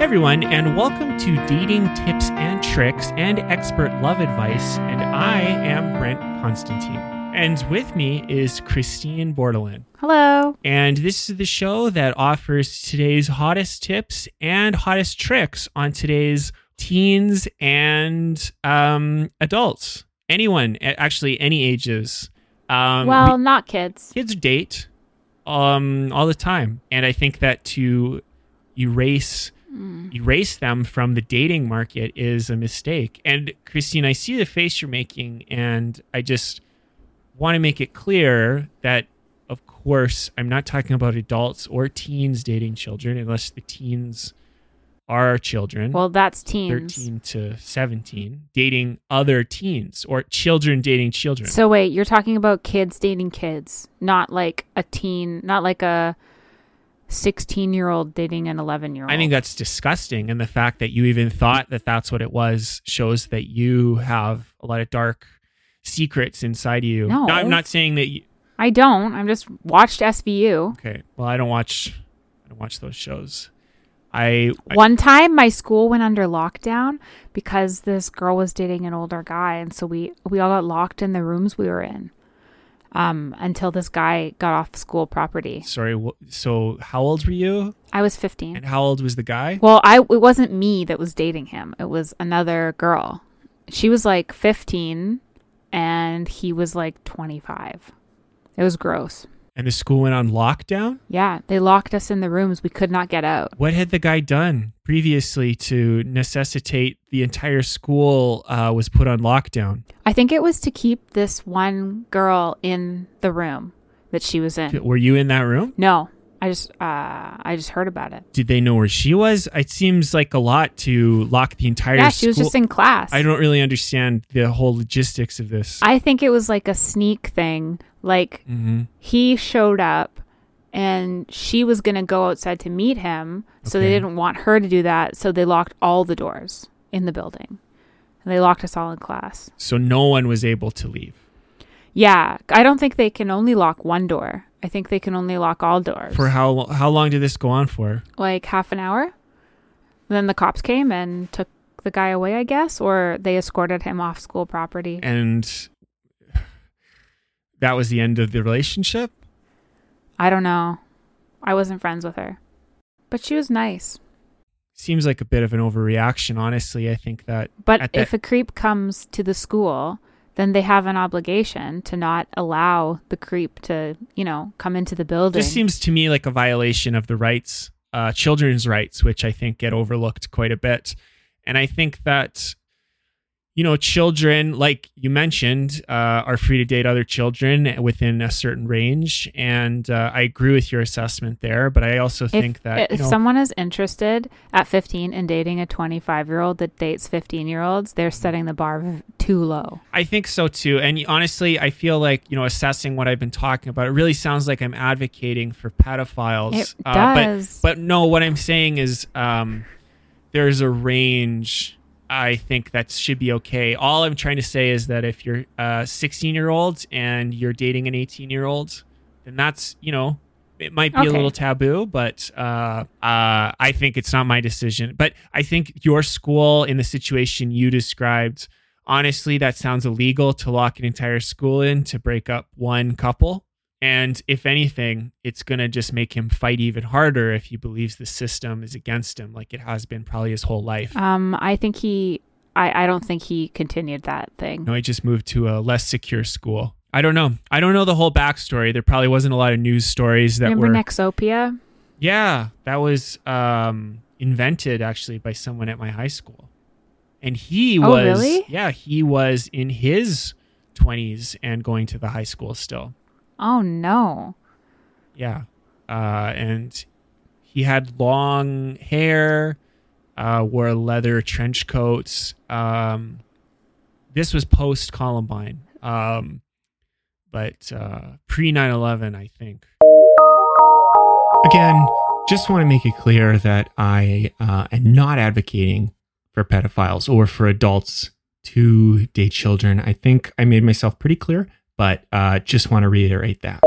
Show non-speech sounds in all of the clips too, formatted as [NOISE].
everyone, and welcome to Dating Tips and Tricks and Expert Love Advice. And I am Brent Constantine. And with me is Christine Bordelin. Hello. And this is the show that offers today's hottest tips and hottest tricks on today's teens and um, adults. Anyone, actually, any ages. Um, well, not kids. kids date um, all the time, and I think that to erase erase them from the dating market is a mistake. And Christine, I see the face you're making, and I just want to make it clear that, of course, I'm not talking about adults or teens dating children, unless the teens are children. Well, that's teens. 13 to 17 dating other teens or children dating children So wait, you're talking about kids dating kids, not like a teen, not like a 16 year old dating an 11 year old. I think that's disgusting. And the fact that you even thought that that's what it was shows that you have a lot of dark secrets inside you. No. I'm not saying that you. I don't. I'm just watched SVU. Okay. Well, I don't watch. I don't watch those shows. I. I One time, my school went under lockdown because this girl was dating an older guy, and so we we all got locked in the rooms we were in, um, until this guy got off school property. sorry. wh- So, how old were you? I was 15. And how old was the guy? Well, I it wasn't me that was dating him. It was another girl. She was like 15 and he was like 25. It was gross. And the school went on lockdown. Yeah, they locked us in the rooms. We could not get out. What had the guy done previously to necessitate the entire school uh, was put on lockdown? I think it was to keep this one girl in the room that she was in. Were you in that room? No, I just uh I just heard about it. Did they know where she was? It seems like a lot to lock the entire Yeah, school. she was just in class. I don't really understand the whole logistics of this. I think it was like a sneak thing. Like hmm he showed up and she was going to go outside to meet him so they didn't want her to do that so they locked all the doors in the building. And they locked us all in class. So no one was able to leave? Yeah i don't think they can only lock one door. I think they can only lock all doors. For how lo- how long did this go on for? like half an hour? Then the cops came and took the guy away i guess or they escorted him off school property. And that was the end of the relationship. i don't know i wasn't friends with her but she was nice Seems like a bit of an overreaction, honestly. I think that But if a creep comes to the school, then they have an obligation to not allow the creep to, you know, come into the building. this seems to me like a violation of the rights, uh, children's rights, which I think get overlooked quite a bit. And I think that, you know, children, like you mentioned, uh, are free to date other children within a certain range. And uh, I agree with your assessment there. But I also if, think that, if you know, someone is interested at 15 in dating a 25 year old that dates 15 year olds, they're setting the bar too low. I think so too. And honestly, I feel like, you know, assessing what I've been talking about, it really sounds like I'm advocating for pedophiles. It Uh, but does. But no, what I'm saying is um, there's a range. I think that should be okay. All I'm trying to say is that if you're a 16 year old and you're dating an 18 year old, then that's you know it might be a little taboo, but uh, uh, I think it's not my decision. But I think your school in the situation you described, honestly, that sounds illegal to lock an entire school in to break up one couple. And if anything, it's going to just make him fight even harder if he believes the system is against him, like it has been probably his whole life. Um, I think he, I, I don't think he continued that thing. No, he just moved to a less secure school. I don't know. I don't know the whole backstory. There probably wasn't a lot of news stories that Remember were. Nexopia? Yeah, that was um, invented actually by someone at my high school, and he Oh, was. really? Yeah, he was in his twenties and going to the high school still. Oh, no. Yeah, uh, and he had long hair, uh, wore leather trench coats. Um, this was post Columbine, um, but uh, pre 9 11, I think. Again, just want to make it clear that I uh, am not advocating for pedophiles or for adults to date children. I think I made myself pretty clear, but uh, just want to reiterate that.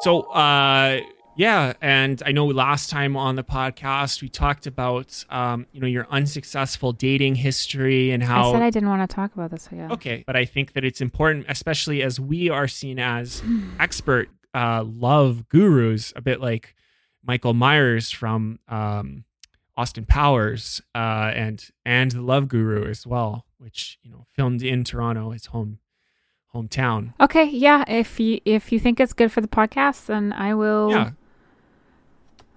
So, uh, Yeah, and I know last time on the podcast we talked about um, you know your unsuccessful dating history and how I said I didn't want to talk about this again. Okay, but I think that it's important, especially as we are seen as [SIGHS] expert uh, love gurus, a bit like Michael Myers from um, Austin Powers, uh, and and the Love Guru as well, which you know filmed in Toronto, his home hometown. Okay, yeah. If you if you think it's good for the podcast, then I will Yeah,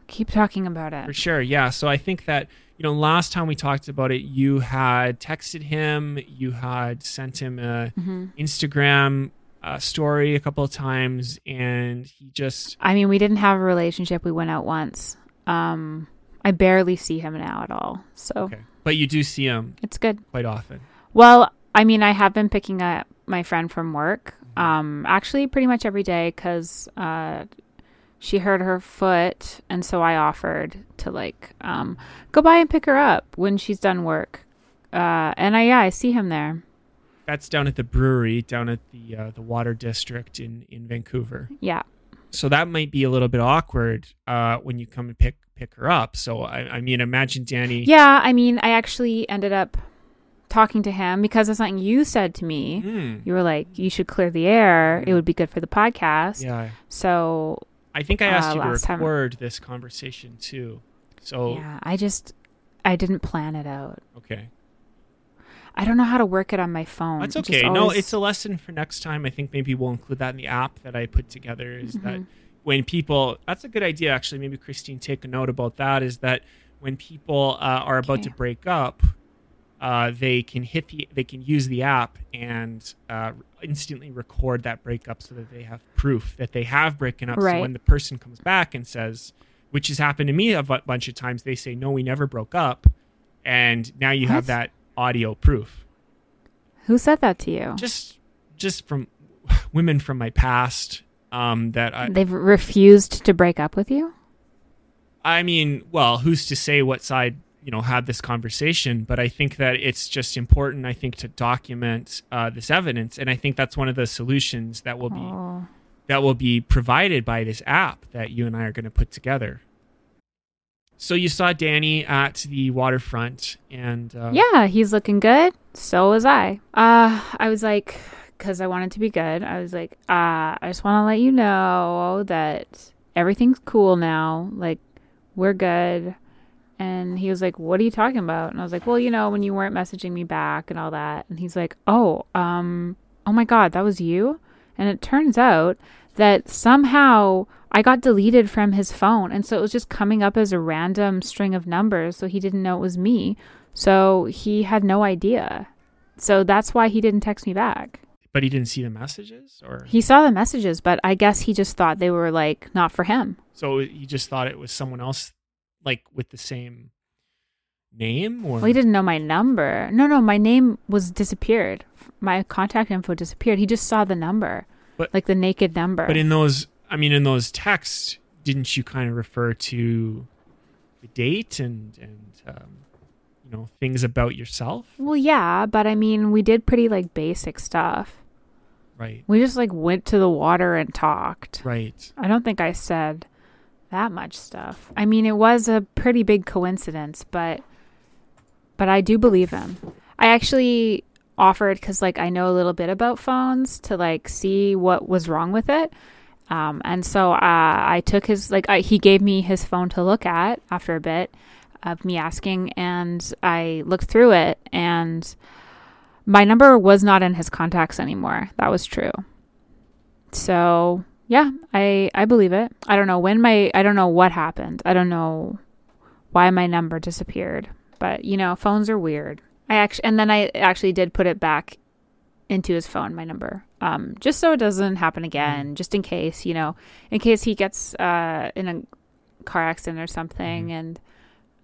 keep talking about it. for sure. Yeah, so I think that you know last time we talked about it, you had texted him, you had sent him a hmm Instagram uh, story a couple of times, and he just I mean, we didn't have a relationship. We went out once. Um, I barely see him now at all, so okay. But you do see him it's good. quite often. Well, I mean, I have been picking up my friend from work, um, actually pretty much every day because uh, she hurt her foot, and so I offered to like um, go by and pick her up when she's done work. Uh, and I yeah, I see him there. That's down at the brewery, down at the uh, the Water District in in Vancouver. Yeah, So that might be a little bit awkward uh, when you come and pick pick her up. So I, I mean, imagine Danny. yeah. I mean, I actually ended up talking to him because of something you said to me. Mm, You were like, "You should clear the air. It would be good for the podcast." yeah. So I think I asked Uh, you to last time- record this conversation too. So yeah, I just I didn't plan it out. okay, I don't know how to work it on my phone. that's okay. No, it's a lesson for next time. I think maybe we'll include that in the app that I put together. Is that Mhm. when people that's a good idea actually maybe christine take a note about that is that when people uh, are about Okay. to break up uh, they can hit the they can use the app and uh, instantly record that breakup so that they have proof that they have broken up. So when the person comes back and says which has happened to me a bunch of times they say no we never broke up. And now you have that audio proof. Who said that to you? just just from [SIGHS] women from my past um, that I, They've refused to break up with you? I mean, well, who's to say what side you know had this conversation? But I think that it's just important. I think to document uh, this evidence, and I think that's one of the solutions that will be Oh. that will be provided by this app that you and I are going to put together. So you saw Danny at the waterfront, and uh, Yeah, he's looking good. So was I. Uh, I was like, because I wanted to be good. I was like, uh, I just want to let you know that everything's cool now. Like, we're good. And he was like, What are you talking about? And I was like, Well, you know, when you weren't messaging me back and all that. And he's like, Oh, um, oh my God, that was you? And it turns out that somehow I got deleted from his phone. And so it was just coming up as a random string of numbers. So he didn't know it was me. So he had no idea. So that's why he didn't text me back. but he didn't see the messages, or He saw the messages, but I guess he just thought they were like not for him. so he just thought it was someone else, like with the same name, or Well, he didn't know my number. No, no, my name was disappeared. My contact info disappeared. He just saw the number, But- like the naked number. But in those, I mean, in those texts, didn't you kind of refer to the date and and um, you know things about yourself, well, yeah, but I mean, we did pretty like basic stuff. right? We just like went to the water and talked. Right. I don't think I said that much stuff. I mean, it was a pretty big coincidence, but but I do believe him. I actually offered cuz like I know a little bit about phones to like see what was wrong with it. Um, and so uh, I took his like I, he gave me his phone to look at after a bit of me asking and I looked through it and my number was not in his contacts anymore. That was true. So yeah, I I believe it. I don't know when my I don't know what happened. I don't know why my number disappeared. But you know, phones are weird. I actually and then I actually did put it back into his phone, my number. Um, just so it doesn't happen again, just in case, you know, in case he gets uh in a car accident or something Mhm. and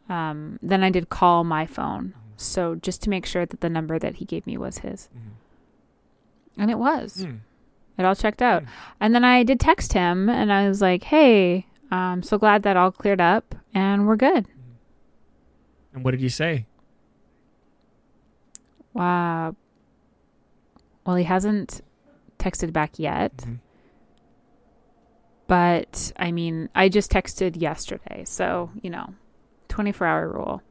um then I did call my phone. So just to make sure that the number that he gave me was his. Mhm. And it was. Mm. It all checked out. Mm. And then I did text him and I was like, hey, I'm so glad that all cleared up and we're good. And what did you say? Uh, well, he hasn't texted back yet. Mhm. But I mean, I just texted yesterday, so you know, twenty four hour rule.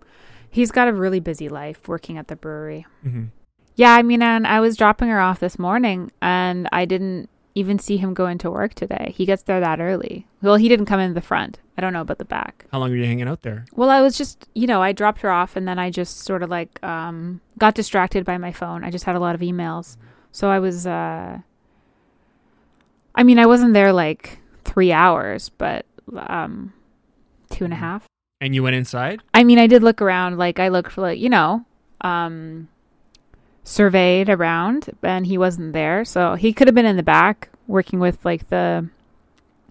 He's got a really busy life working at the brewery. Mm-hmm. Yeah, I mean, and I was dropping her off this morning, and I didn't even see him go into work today. He gets there that early. Well, he didn't come in the front. I don't know about the back. How long were you hanging out there? Well, I was just, you know, I dropped her off and then I just sort of like um got distracted by my phone. I just had a lot of emails. So I was uh I mean, I wasn't there like 3 hours, but um two and a Mhm. half. And you went inside? I mean, I did look around. Like I looked for, like you know, um, surveyed around, and he wasn't there. So he could have been in the back working with like the,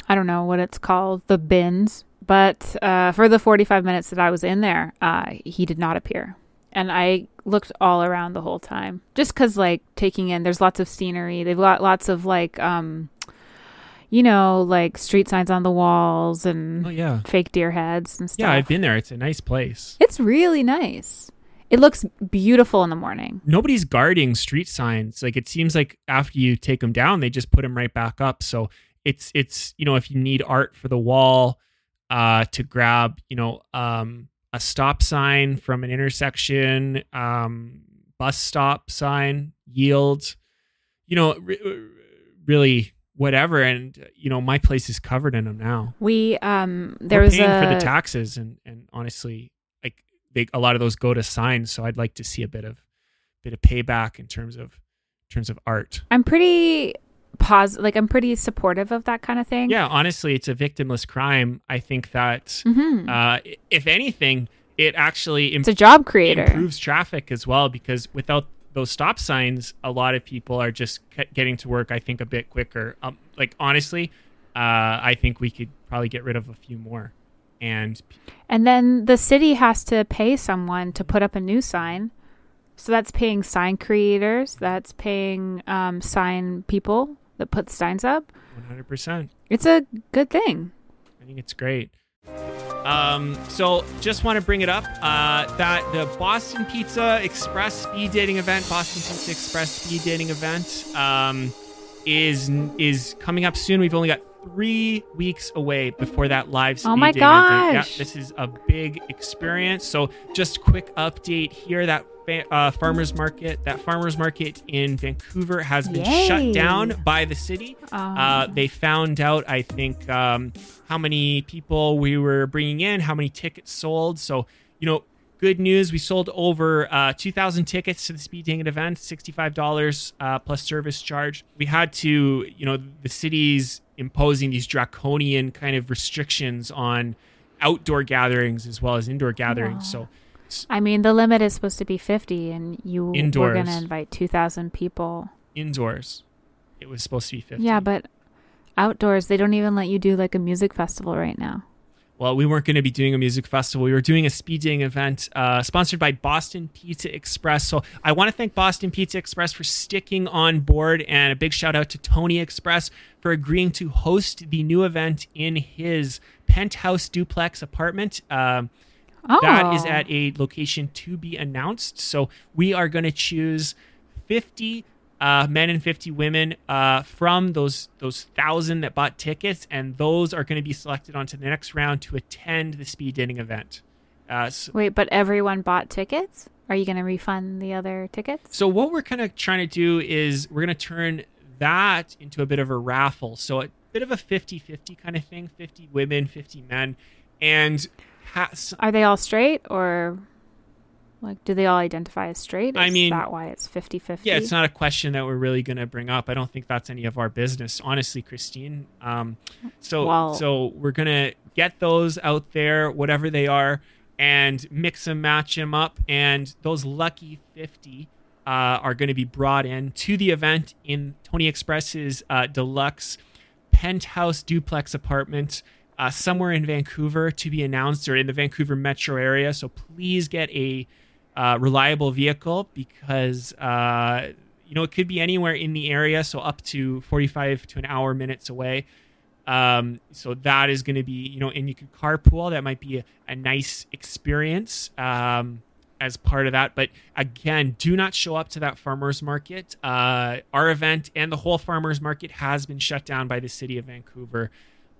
I don't know what it's called, the bins. But uh, for the forty-five minutes that I was in there, uh, he did not appear, and I looked all around the whole time, just because like taking in. There's lots of scenery. They've got lots of like, um, you know, like street signs on the walls and Oh yeah. fake deer heads and stuff. Yeah, I've been there. It's a nice place. It's really nice. It looks beautiful in the morning. Nobody's guarding street signs. Like it seems like after you take them down, they just put them right back up. So it's it's you know if you need art for the wall, uh, to grab you know um a stop sign from an intersection, um, bus stop sign, yield, you know, re- really whatever. And you know my place is covered in them now. We um there We're was paying a for the taxes, and and honestly, a lot of those go to signs. So I'd like to see a bit of bit of payback in terms of in terms of art. I'm pretty pos like I'm pretty supportive of that kind of thing. Yeah, honestly, it's a victimless crime. I think that hmm uh, if anything, it actually im- it's a job creator. improves traffic as well because without those stop signs, a lot of people are just ge- getting to work. I think a bit quicker. Um, like honestly, uh, I think we could probably get rid of a few more. And And then the city has to pay someone to put up a new sign. So that's paying sign creators, that's paying um, sign people that put signs up. 100%. It's a good thing. I think it's great. Um, so just want to bring it up uh, that the Boston Pizza Express speed dating event, Boston Pizza Express speed dating event, um, is is coming up soon. We've only got three weeks away before that live speed Oh my event. Yeah, gosh. this is a big experience. So just quick update here that. Uh, farmers market that farmers market in vancouver has been Yay. shut down by the city Um, uh, they found out, I think, um, how many people we were bringing in, how many tickets sold. So, you know, good news. We sold over uh, 2,000 tickets to the speed dating event, $65 uh, plus service charge. We had to, you know, the city's imposing these draconian kind of restrictions on outdoor gatherings as well as indoor gatherings. So, I mean, the limit is supposed to be 50, and you were going to invite 2,000 people. indoors, it was supposed to be 50. Yeah, but outdoors, they don't even let you do like a music festival right now. well, we weren't going to be doing a music festival. We were doing a speed dating event uh, sponsored by Boston Pizza Express. So I want to thank Boston Pizza Express for sticking on board, and a big shout out to Tony Express for agreeing to host the new event in his penthouse duplex apartment. Um, Oh, that is at a location to be announced. So we are going to choose 50 uh, men and 50 women uh, from those those thousand that bought tickets, and those are going to be selected onto the next round to attend the speed dating event. Uh, so, Wait, but everyone bought tickets? Are you going to refund the other tickets? so what we're kind of trying to do is we're going to turn that into a bit of a raffle. So a bit of a 50-50 kind of thing, 50 women, 50 men, and ha- Are they all straight or like do they all identify as straight? I mean- that why it's 50-50? Yeah, it's not a question that we're really going to bring up. I don't think that's any of our business, honestly, Christine. Um, so, Well- so we're going to get those out there, whatever they are, and mix and match them up. And those lucky fifty uh, are going to be brought in to the event in Tony Express's uh, deluxe penthouse duplex apartment uh, somewhere in Vancouver to be announced or in the Vancouver metro area. So please get a uh, reliable vehicle because uh, you know it could be anywhere in the area, so up to 45 to an hour minutes away. Um, so that is going to be you know, and you could carpool. That might be a, a nice experience um, as part of that. But again, do not show up to that farmers market. Uh, our event and the whole farmers market has been shut down by the city of Vancouver.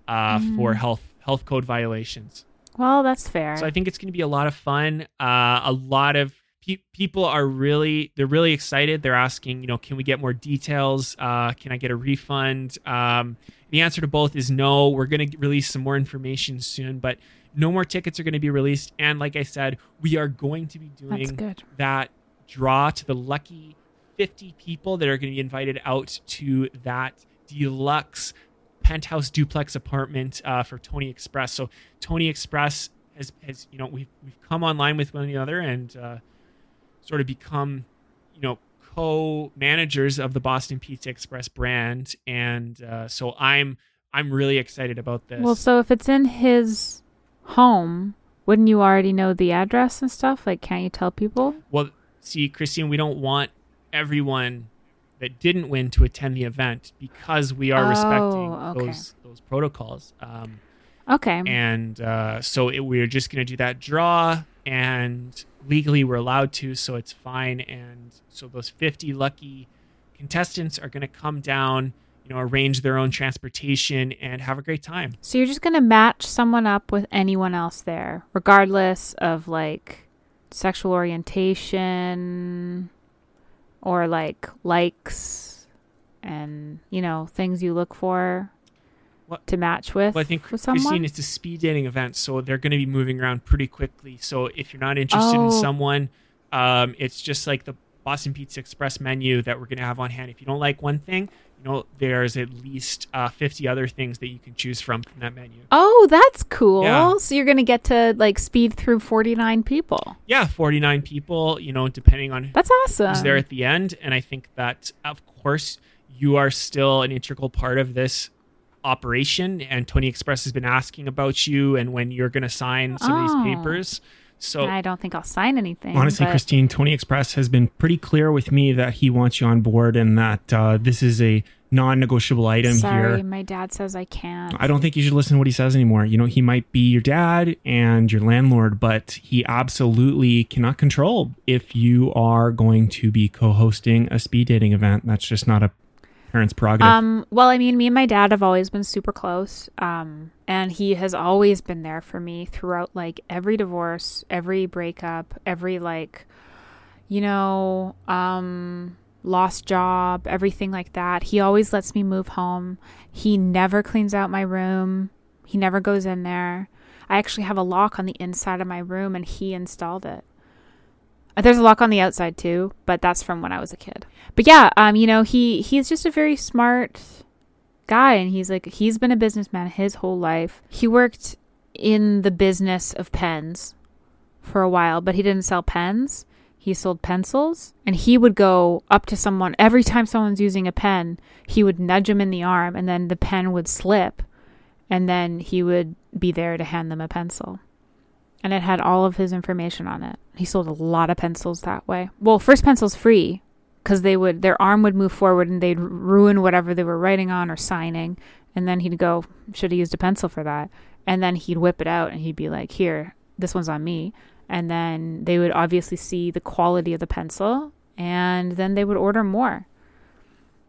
uh, for health health code violations. Well, that's fair. So I think it's going to be a lot of fun. Uh, a lot of pe- people are really they're really excited. They're asking, you know, can we get more details? Uh, can I get a refund? Um, the answer to both is no. We're going to release some more information soon, but no more tickets are going to be released. And like I said, we are going to be doing that draw to the lucky 50 people that are going to be invited out to that deluxe penthouse duplex apartment uh, for Tony Express. So Tony Express has, has you know we've we've come online with one another and uh, sort of become you know co-managers of the Boston Pizza Express brand, and uh, so I'm I'm really excited about this. Well, so if it's in his home, wouldn't you already know the address and stuff? Like, can't you tell people? Well, see, Christine, we don't want everyone that didn't win to attend the event because we are Oh, respecting okay. those those protocols. Um, Okay. and uh, so it, we're just going to do that draw, and legally we're allowed to, so it's fine. And so those 50 lucky contestants are going to come down, you know, arrange their own transportation and have a great time. So you're just gonna match someone up with anyone else there, regardless of like sexual orientation or like likes and you know things you look for What- to match with. Well, I think with someone. Christine, it's a speed dating event, so they're going to be moving around pretty quickly. So if you're not interested Oh. in someone, um, it's just like the Boston Pizza Express menu that we're going to have on hand. If you don't like one thing, know there's at least uh, 50 other things that you can choose from from that menu. oh, that's cool. Yeah. So you're gonna get to like speed through 49 people. Yeah, 49 people. You know, depending on That's awesome. who's there at the end, and I think that of course you are still an integral part of this operation. And Tony Express has been asking about you and when you're going to sign some of Oh. these papers. So I don't think I'll sign anything. Honestly, but- Christine, Tony Express has been pretty clear with me that he wants you on board and that uh, this is a non-negotiable item Sorry, here. my dad says I can't. I don't think you should listen to what he says anymore. You know, he might be your dad and your landlord, but he absolutely cannot control if you are going to be co-hosting a speed dating event. That's just not a parent's prerogative. Um, well, I mean, me and my dad have always been super close. Um, and he has always been there for me throughout like every divorce, every breakup, every like, you know, um, lost job, everything like that. He always lets me move home. He never cleans out my room. He never goes in there. I actually have a lock on the inside of my room and he installed it. There's a lock on the outside too, but that's from when I was a kid. But yeah, um, you know, he he's just a very smart guy and he's like he's been a businessman his whole life. He worked in the business of pens for a while, but he didn't sell pens. He sold pencils and he would go up to someone every time someone's using a pen, he would nudge him in the arm and then the pen would slip and then he would be there to hand them a pencil. And it had all of his information on it. He sold a lot of pencils that way. Well, first pencil's free because they would their arm would move forward and they'd ruin whatever they were writing on or signing and then he'd go should have used a pencil for that and then he'd whip it out and he'd be like here this one's on me and then they would obviously see the quality of the pencil and then they would order more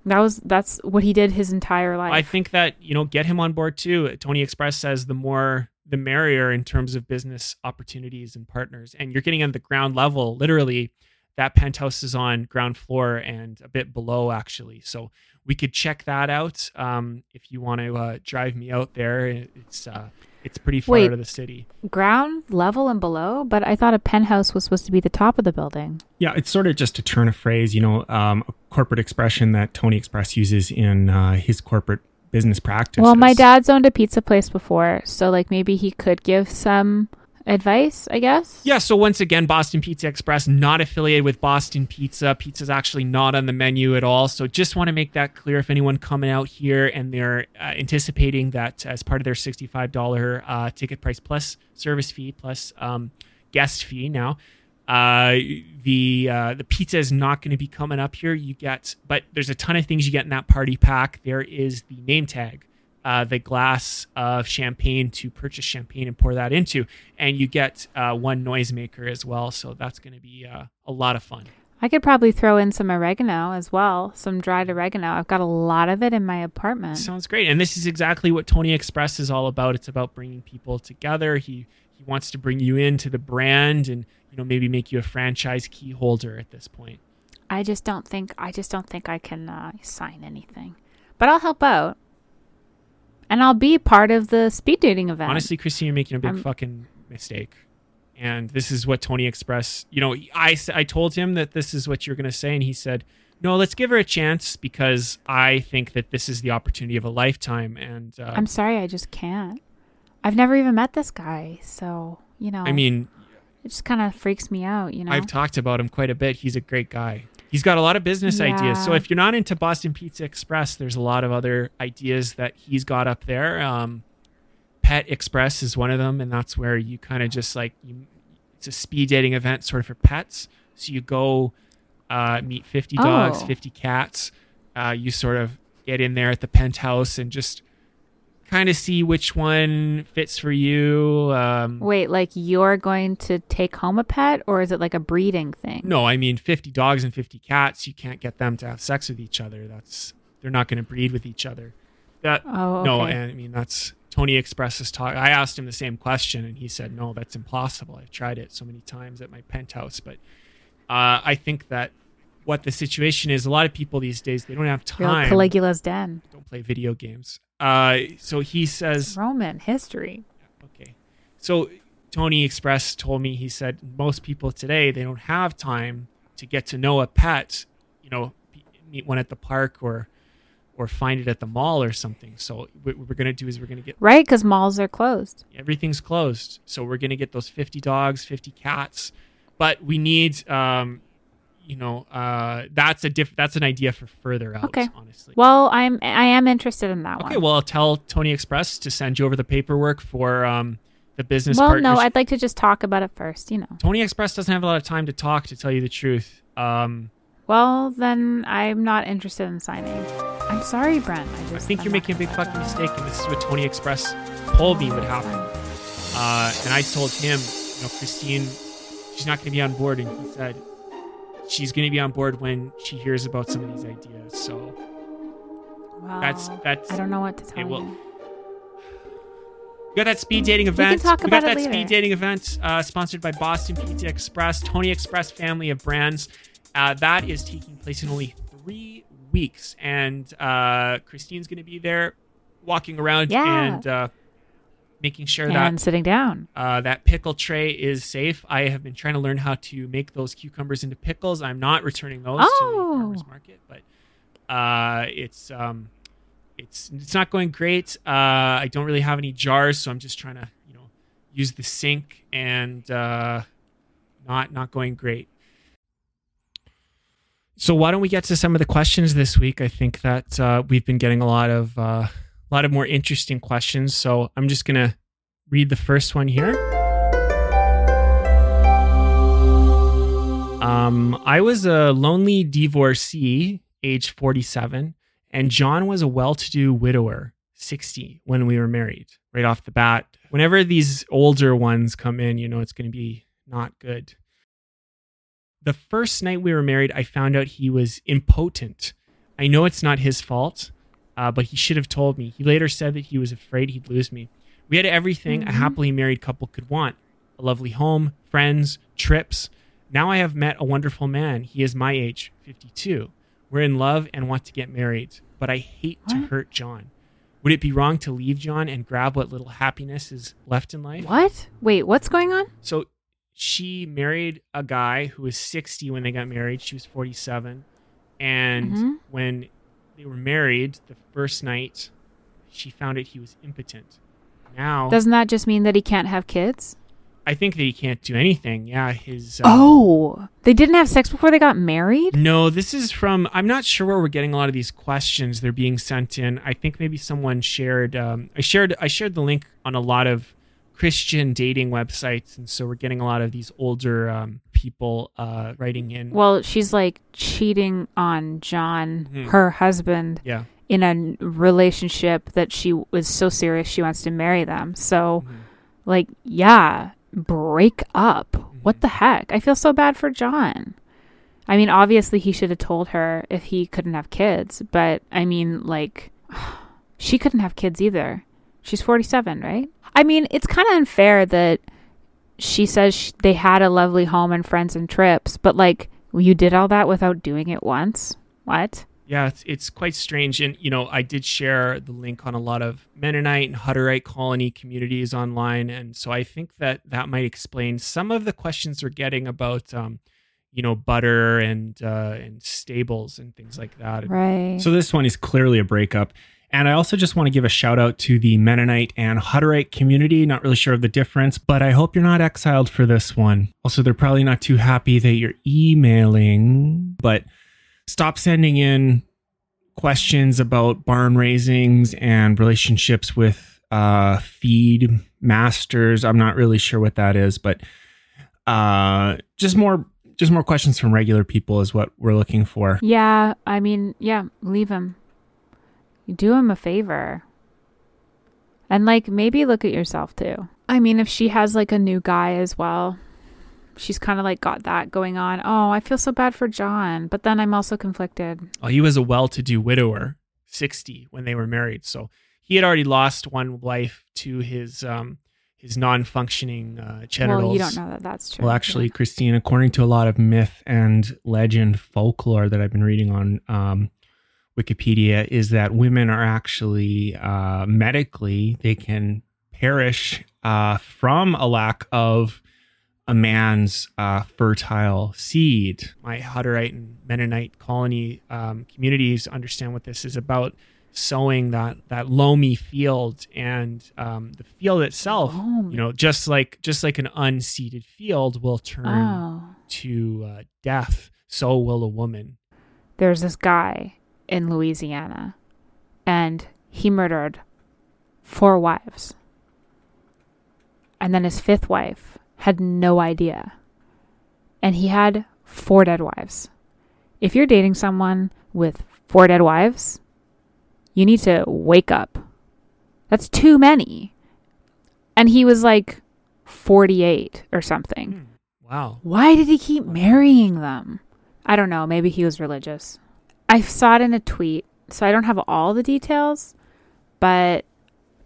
that was that's what he did his entire life I think that you know get him on board too. Tony Express says the more the merrier in terms of business opportunities and partners. And you're getting on the ground level, literally. That penthouse is on ground floor and a bit below, actually. So we could check that out um, if you want to uh, drive me out there. It's uh, it's pretty far Wait. out of the city. ground level and below but i thought a penthouse was supposed to be the top of the building Yeah, it's sort of just a turn of phrase, you know, um, a corporate expression that Tony Express uses in uh, his corporate business practices. well my dad's owned a pizza place before so like maybe he could give some advice i guess Yeah, so once again, Boston Pizza Express not affiliated with Boston Pizza. Pizza's actually not on the menu at all. So just want to make that clear if anyone coming out here and they're uh, anticipating that as part of their $65 uh, ticket price plus service fee plus um, guest fee now, uh, the uh, the pizza is not going to be coming up here. You get, but there's a ton of things you get in that party pack. There is the name tag uh, the glass of champagne to purchase champagne and pour that into, and you get uh, one noisemaker as well. So that's going to be uh, a lot of fun. I could probably throw in some oregano as well, some dried oregano. I've got a lot of it in my apartment. Sounds great. And this is exactly what Tony Express is all about. It's about bringing people together. He he wants to bring you into the brand and you know maybe make you a franchise key holder at this point. I just don't think I just don't think I can uh, sign anything, but I'll help out, and I'll be part of the speed dating event. Honestly, Christine, you're making a big I'm- fucking mistake. And this is what Tony Express, you know, I I told him that this is what you're going to say. And he said, no, let's give her a chance because I think that this is the opportunity of a lifetime. And uh, I'm sorry, I just can't. I've never even met this guy, so you know. I mean, it just kind of freaks me out. You know. I've talked about him quite a bit. He's a great guy. He's got a lot of business ideas. So if you're not into Boston Pizza Express, there's a lot of other ideas that he's got up there. Um, Pet Express is one of them, and that's where you kind of just like you, it's a speed dating event sort of for pets. So you go uh, meet 50 dogs, Oh. 50 cats. Uh, you sort of get in there at the penthouse and just kind of see which one fits for you. Um, Wait, like you're going to take home a pet, or is it like a breeding thing? No, I mean 50 dogs and 50 cats, you can't get them to have sex with each other. That's they're not going to breed with each other. That Oh, no, and I mean that's Tony Express's talk. I asked him the same question and he said, "No, that's impossible. I've tried it so many times at my penthouse, but uh, I think that what the situation is, a lot of people these days they don't have time. Caligula's den. don't play video games. Uh, so he says, Roman history. Okay. So Tony Express told me he said most people today they don't have time to get to know a pet, you know, meet one at the park or or find it at the mall or something. So what we're going to do is we're going to get Right, because malls are closed. everything's closed. So we're going to get those 50 dogs, 50 cats, but we need um you know, uh that's a diff- that's an idea for further out Okay. honestly. Well, I'm I am interested in that Okay, one. Okay. Well, I'll tell Tony Express to send you over the paperwork for um the business well, no. I'd like to just talk about it first. You know. Tony Express doesn't have a lot of time to talk, to tell you the truth. Um, Well, then I'm not interested in signing. I'm sorry, Brent. I, just, I think I'm you're making a big fucking mistake, and this is what Tony Express told me would happen. Uh, and I told him, you know, Christine, she's not going to be on board, and he said she's going to be on board when she hears about some of these ideas. So Well, that's that's. I don't know what to tell Okay, well, you. We got that speed dating event. talk we got it that speed dating event uh, sponsored by Boston Pizza Express, Tony Express family of brands. Uh, that is taking place in only three weeks, and uh, Christine's going to be there, walking around Yeah. and uh, making sure And that sitting down. uh, that pickle tray is safe. I have been trying to learn how to make those cucumbers into pickles. I'm not returning those to Oh. the farmers market, but uh, it's um, it's it's not going great. Uh, I don't really have any jars, so I'm just trying to you know use the sink and uh, not not going great. So why don't we get to some of the questions this week? I think that uh, we've been getting a lot of uh, a lot of more interesting questions. So I'm just gonna read the first one here. Um, I was a lonely divorcee, age 47, and John was a well to do widower, 60, when we were married, right off the bat. Whenever these older ones come in, you know it's going to be not good. The first night we were married, I found out he was impotent. I know it's not his fault, uh, but he should have told me. He later said that he was afraid he'd lose me. We had everything a Mhm. happily married couple could want a lovely home, friends, trips. Now I have met a wonderful man. He is my age, 52. We're in love and want to get married, but I hate to hurt John. Would it be wrong to leave John and grab what little happiness is left in life? What? Wait, what's going on? So she married a guy who was 60 when they got married. She was 47. And Mhm. when they were married, the first night, she found out he was impotent. Now, Doesn't that just mean that he can't have kids? I think that he can't do anything. Yeah, his. uh, Oh, they didn't have sex before they got married? No, this is from. I'm not sure where we're getting a lot of these questions. They're being sent in. I think maybe someone shared. Um, I shared. I shared the link on a lot of Christian dating websites, and so we're getting a lot of these older um, people uh, writing in. Well, she's like cheating on John, Mhm. her husband, yeah. in a relationship that she was so serious she wants to marry them. So, Mhm. like, yeah, break up. Mm-hmm. What the heck? I feel so bad for John. I mean, obviously he should have told her if he couldn't have kids, but I mean, like, [SIGHS] she couldn't have kids either. She's 47, right? I mean, it's kind of unfair that she says sh- they had a lovely home and friends and trips, but like, you did all that without doing it once? What? Yeah, it's, it's quite strange. And, you know, I did share the link on a lot of Mennonite and Hutterite colony communities online. And so I think that that might explain some of the questions we're getting about, um, you know, butter and uh, and stables and things like that. Right. So this one is clearly a breakup. And I also just want to give a shout out to the Mennonite and Hutterite community. Not really sure of the difference, but I hope you're not exiled for this one. Also, they're probably not too happy that you're emailing, but stop sending in questions about barn raisings and relationships with uh, feed masters. I'm not really sure what that is, but uh, just more just more questions from regular people is what we're looking for. Yeah, I mean, yeah, leave him. You do him a favor. And like maybe look at yourself too. I mean, if she has like a new guy as well, she's kind of like got that going on. Oh, I feel so bad for John, but then I'm also conflicted. Oh, he was a well-to-do widower, 60 when they were married. So he had already lost one wife to his um his non-functioning uh genitals. Well, you don't know that that's true. Well, actually, Christine, according to a lot of myth and legend folklore that I've been reading on um, Wikipedia, is that women are actually uh, medically they can perish uh, from a lack of a man's uh, fertile seed. my Hutterite and Mennonite colony um, communities understand what this is about sowing that that loamy field and um, the field itself you know just like just like an unseeded field will turn Oh. to uh, death so will a woman There's this guy in Louisiana and he murdered four wives. And then his fifth wife had no idea. And he had four dead wives. If you're dating someone with four dead wives, you need to wake up. That's too many. And he was like 48 or something. Hmm. wow Why did he keep marrying them? I don't know. Maybe he was religious. I saw it in a tweet, so I don't have all the details, but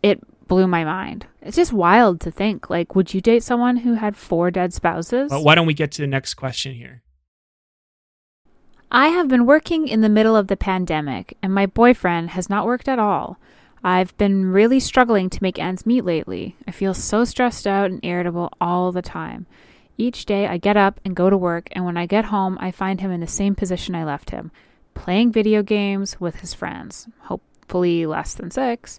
it blew my mind. It's just wild to think. Like, would you date someone who had four dead spouses? but why don't we get to the next question here I have been working in the middle of the pandemic, and my boyfriend has not worked at all. I've been really struggling to make ends meet lately. I feel so stressed out and irritable all the time. Each day I get up and go to work, and when I get home, I find him in the same position I left him playing video games with his friends, hopefully less than six.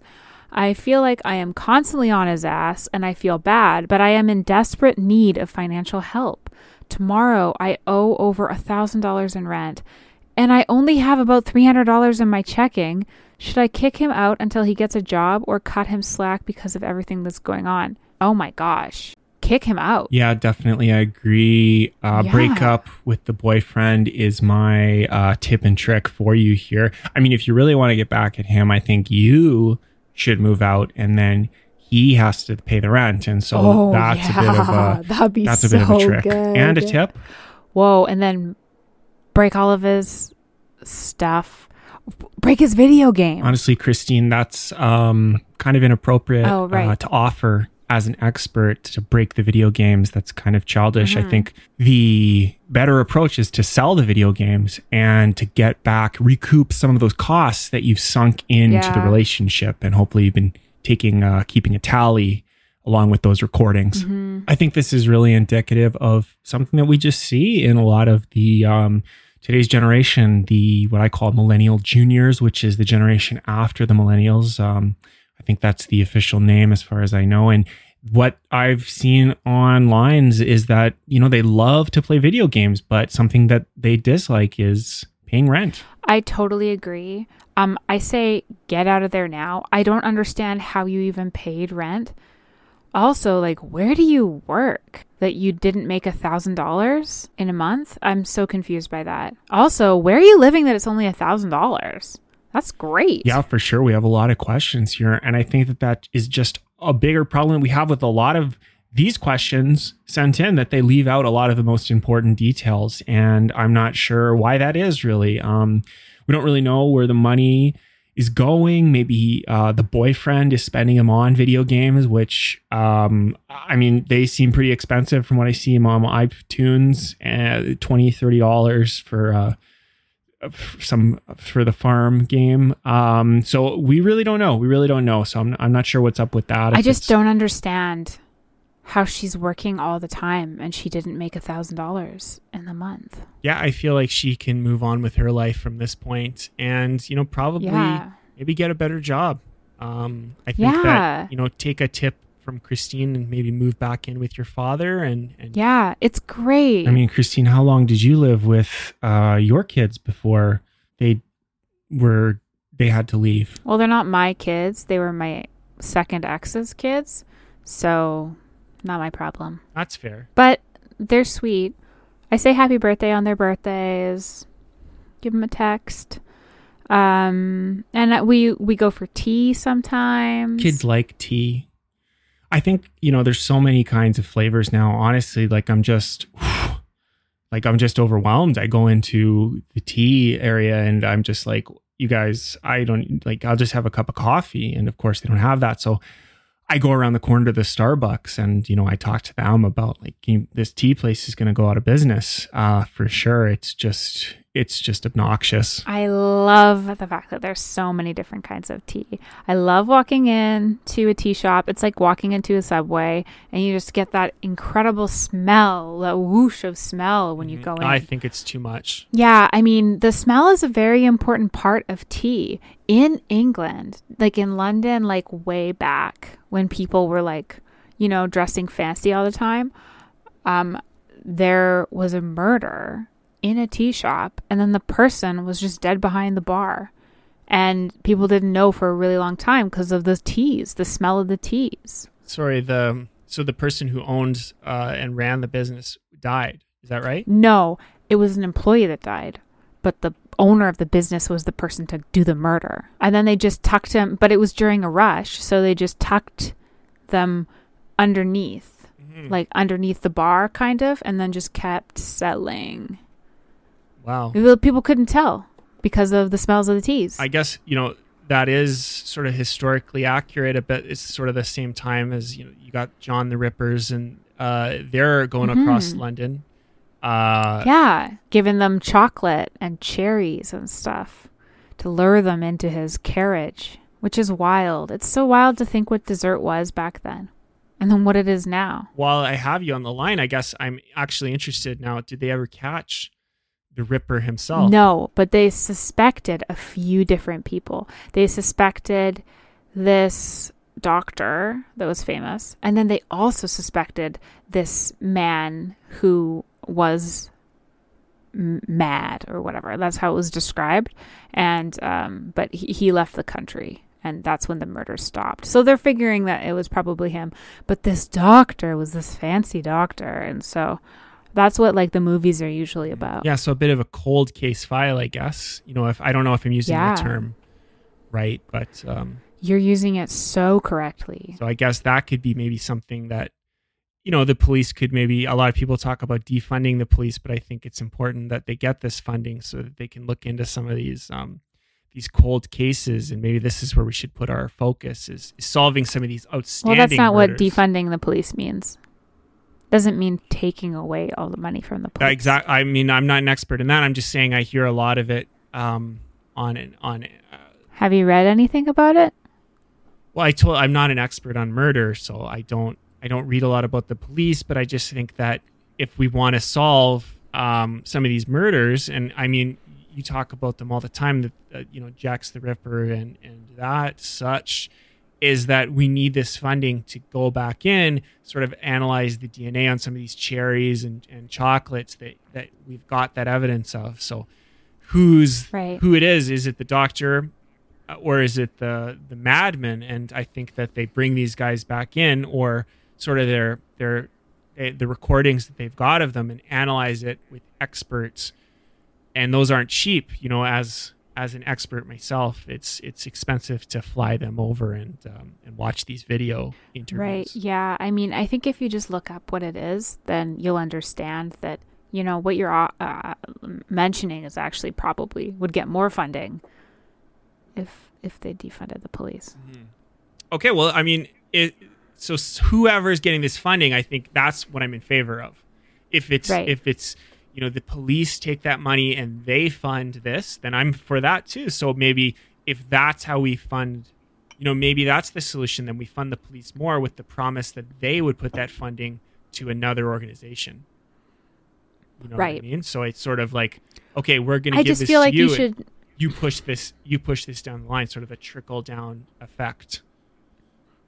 I feel like I am constantly on his ass and I feel bad, but I am in desperate need of financial help. Tomorrow I owe over a thousand dollars in rent, and I only have about three hundred dollars in my checking. Should I kick him out until he gets a job or cut him slack because of everything that's going on? Oh my gosh. Kick him out. Yeah, definitely. I agree. Uh, Yeah. Break up with the boyfriend is my uh, tip and trick for you here. I mean, if you really want to get back at him, I think you should move out and then he has to pay the rent. And so Oh, that's a bit of a [LAUGHS] that'd be that's a bit of a trick good. and a tip. Whoa, and then break all of his stuff. Break his video game. Honestly, Christine, that's um, kind of inappropriate Oh, right. uh, to offer as an expert to break the video games. That's kind of childish. Mm-hmm. I think the better approach is to sell the video games and to get back, recoup some of those costs that you've sunk into the relationship. And hopefully, you've been taking, uh, keeping a tally along with those recordings. Mm-hmm. I think this is really indicative of something that we just see in a lot of the um, today's generation, the what I call millennial juniors, which is the generation after the millennials. Um, I think that's the official name as far as I know. And what I've seen online is that you know they love to play video games, but something that they dislike is paying rent. I totally agree. Um, I say get out of there now. I don't understand how you even paid rent. Also, like, where do you work that you didn't make a thousand dollars in a month? I'm so confused by that. Also, where are you living that it's only a thousand dollars? That's great. Yeah, for sure. We have a lot of questions here. And I think that that is just a bigger problem we have with a lot of these questions sent in that they leave out a lot of the most important details. And I'm not sure why that is really. Um, we don't really know where the money is going. Maybe uh, the boyfriend is spending him on video games, which um, I mean, they seem pretty expensive from what I see them on iTunes, uh, 20 dollars for uh, some for the farm game. Um, so we really don't know. We really don't know. So I'm I'm not sure what's up with that. I just don't understand how she's working all the time and she didn't make a thousand dollars in the month. Yeah, I feel like she can move on with her life from this point and, you know, probably Yeah. maybe get a better job. Um, I think Yeah. that, you know, take a tip from Christine and maybe move back in with your father and, and Yeah, it's great. I mean, Christine, how long did you live with uh, your kids before they were they had to leave? well, they're not my kids. They were my second ex's kids. So, not my problem. that's fair. But they're sweet. I say happy birthday on their birthdays. Give them a text. Um, and uh, we we go for tea sometimes. Kids like tea. I think you know there's so many kinds of flavors now. Honestly, like I'm just [SIGHS] like I'm just overwhelmed. I go into the tea area and I'm just like, you guys, I don't like. I'll just have a cup of coffee, and of course they don't have that. So I go around the corner to the Starbucks, and you know I talk to them about like you- this tea place is going to go out of business uh, for sure. It's just it's just obnoxious. I love the fact that there's so many different kinds of tea. I love walking in to a tea shop. It's like walking into a subway and you just get that incredible smell, that whoosh of smell when you go in. Mm-hmm. I think it's too much. Yeah, I mean, the smell is a very important part of tea in England, like in London, like way back when people were like, you know, dressing fancy all the time. Um, there was a murder in a tea shop, and then the person was just dead behind the bar. And people didn't know for a really long time because of the teas, the smell of the teas. Sorry, the so the person who owned uh, and ran the business died. Is that right? No, it was an employee that died, but the owner of the business was the person to do the murder. And then they just tucked him, but it was during a rush, so they just tucked them underneath, Mhm. like underneath the bar, kind of, and then just kept selling. Wow. People couldn't tell because of the smells of the teas. I guess you know that is sort of historically accurate, but it's sort of the same time as you know you got John the Rippers and uh, they're going across Mhm. London. Uh, yeah, giving them chocolate and cherries and stuff to lure them into his carriage, which is wild. It's so wild to think what dessert was back then and then what it is now. While I have you on the line, I guess I'm actually interested now. Did they ever catch the Ripper himself? No, but they suspected a few different people. They suspected this doctor that was famous, and then they also suspected this man who was m- mad or whatever. That's how it was described. And um, but he, he left the country. And that's when the murder stopped. So they're figuring that it was probably him. But this doctor was this fancy doctor. And so that's what like the movies are usually about. Yeah, so a bit of a cold case file, I guess. You know, if I don't know if I'm using Yeah. the term right, but um, You're using it so correctly. So I guess that could be maybe something that, you know, the police could maybe, a lot of people talk about defunding the police, but I think it's important that they get this funding so that they can look into some of these, um, these cold cases. And maybe this is where we should put our focus is, is solving some of these outstanding. Well, that's not what defunding the police means. Doesn't mean taking away all the money from the Uh, police. exact. I mean, I'm not an expert in that. I'm just saying I hear a lot of it um, on on. Uh, Have you read anything about it? well, I told I'm not an expert on murder, so I don't I don't read a lot about the police, but I just think that if we want to solve um, some of these murders, and I mean, you talk about them all the time, that uh, you know Jack's the Ripper and and that such, is that we need this funding to go back in, sort of analyze the DNA on some of these cherries and, and chocolates that that we've got that evidence of. So, who's Right. who it is? Is it the doctor? uh, or is it the the madman? And I think that they bring these guys back in, or sort of their their they, the recordings that they've got of them, and analyze it with experts. And those aren't cheap, you know. As as an expert myself, it's it's expensive to fly them over and um, and watch these video interviews. Right. Yeah. I mean, I think if you just look up what it is, then you'll understand that you know what you're uh, mentioning is actually probably would get more funding if if they defunded the police. Mm-hmm. Okay. Well, I mean, it, so whoever is getting this funding, I think that's what I'm in favor of. If it's Right. if it's you know the police take that money and they fund this, then I'm for that too. So maybe if that's how we fund, you know, maybe that's the solution. Then we fund the police more with the promise that they would put that funding to another organization. You know Right. what I mean? So it's sort of like, okay, we're going to I give just this feel to like you. you should you push this. You push this down the line, sort of a trickle down effect.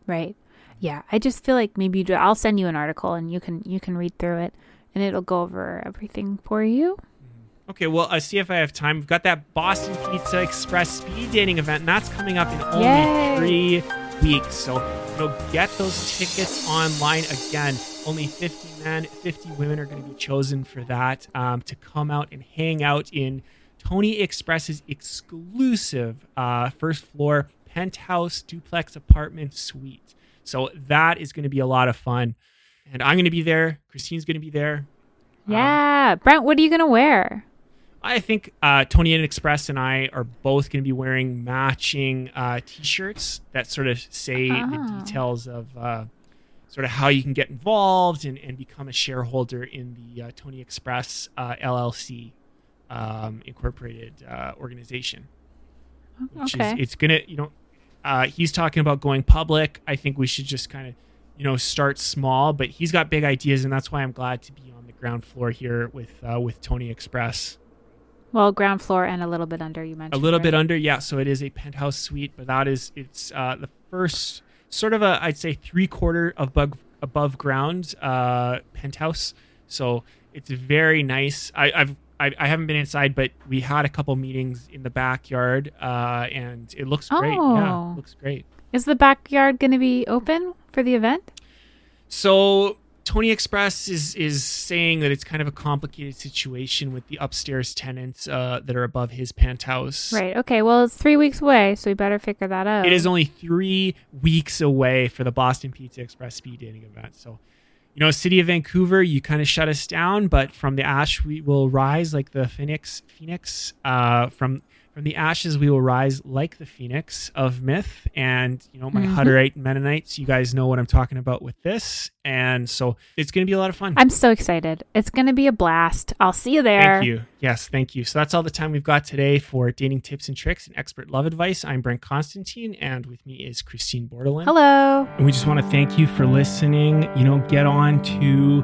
Right. Yeah. I just feel like maybe you do, I'll send you an article and you can you can read through it and it'll go over everything for you. Okay, well, I see if I have time. We've got that Boston Pizza Express speed dating event, and that's coming up in only Yay. three weeks. So, you know, get those tickets online again. Only 50 men, 50 women are going to be chosen for that um, to come out and hang out in Tony Express's exclusive uh, first floor penthouse duplex apartment suite. So that is going to be a lot of fun. And I'm going to be there. Christine's going to be there. Um, Yeah. Brent, what are you going to wear? I think uh, Tony and Express and I are both going to be wearing matching uh, T-shirts that sort of say Ah. the details of uh, sort of how you can get involved and, and become a shareholder in the uh, Tony Express uh, LLC um, incorporated uh, organization. Which Okay. is it's gonna you know uh, he's talking about going public. I think we should just kind of you know start small, but he's got big ideas, and that's why I'm glad to be on the ground floor here with uh, with Tony Express. Well, ground floor and a little bit under you mentioned. a little bit under yeah so it is a penthouse suite but that is it's uh the first sort of a i'd say three quarter of bug above ground uh penthouse so it's very nice i i've I, I haven't been inside, but we had a couple meetings in the backyard, uh, and it looks great. Yeah, Oh. it looks great. Is the backyard going to be open for the event? So Tony Express is is saying that it's kind of a complicated situation with the upstairs tenants uh, that are above his penthouse. Right. Okay. Well, it's three weeks away, so we better figure that out. It is only three weeks away for the Boston Pizza Express speed dating event. So, you know, City of Vancouver, you kind of shut us down, but from the ash we will rise like the phoenix. Phoenix. Uh, from from the ashes we will rise like the phoenix of myth. And you know, my Mhm. Hutterite Mennonites, you guys know what I'm talking about with this. And so it's going to be a lot of fun. I'm so excited. It's going to be a blast. I'll see you there. Thank you. Yes, thank you. So that's all the time we've got today for dating tips and tricks and expert love advice. I'm Brent Constantine, and with me is Christine Bordelin. Hello. And we just want to thank you for listening. You know, get on to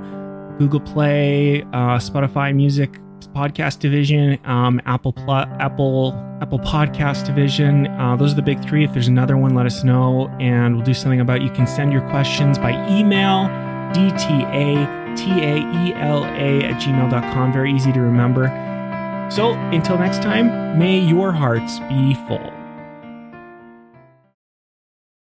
Google Play, uh, Spotify Music Podcast Division, um, Apple Pl- Apple Apple Podcast Division. Uh, those are the big three. If there's another one, let us know, and we'll do something about. it. You can send your questions by email, dtataela at gmail.com. Very easy to remember. So until next time, may your hearts be full.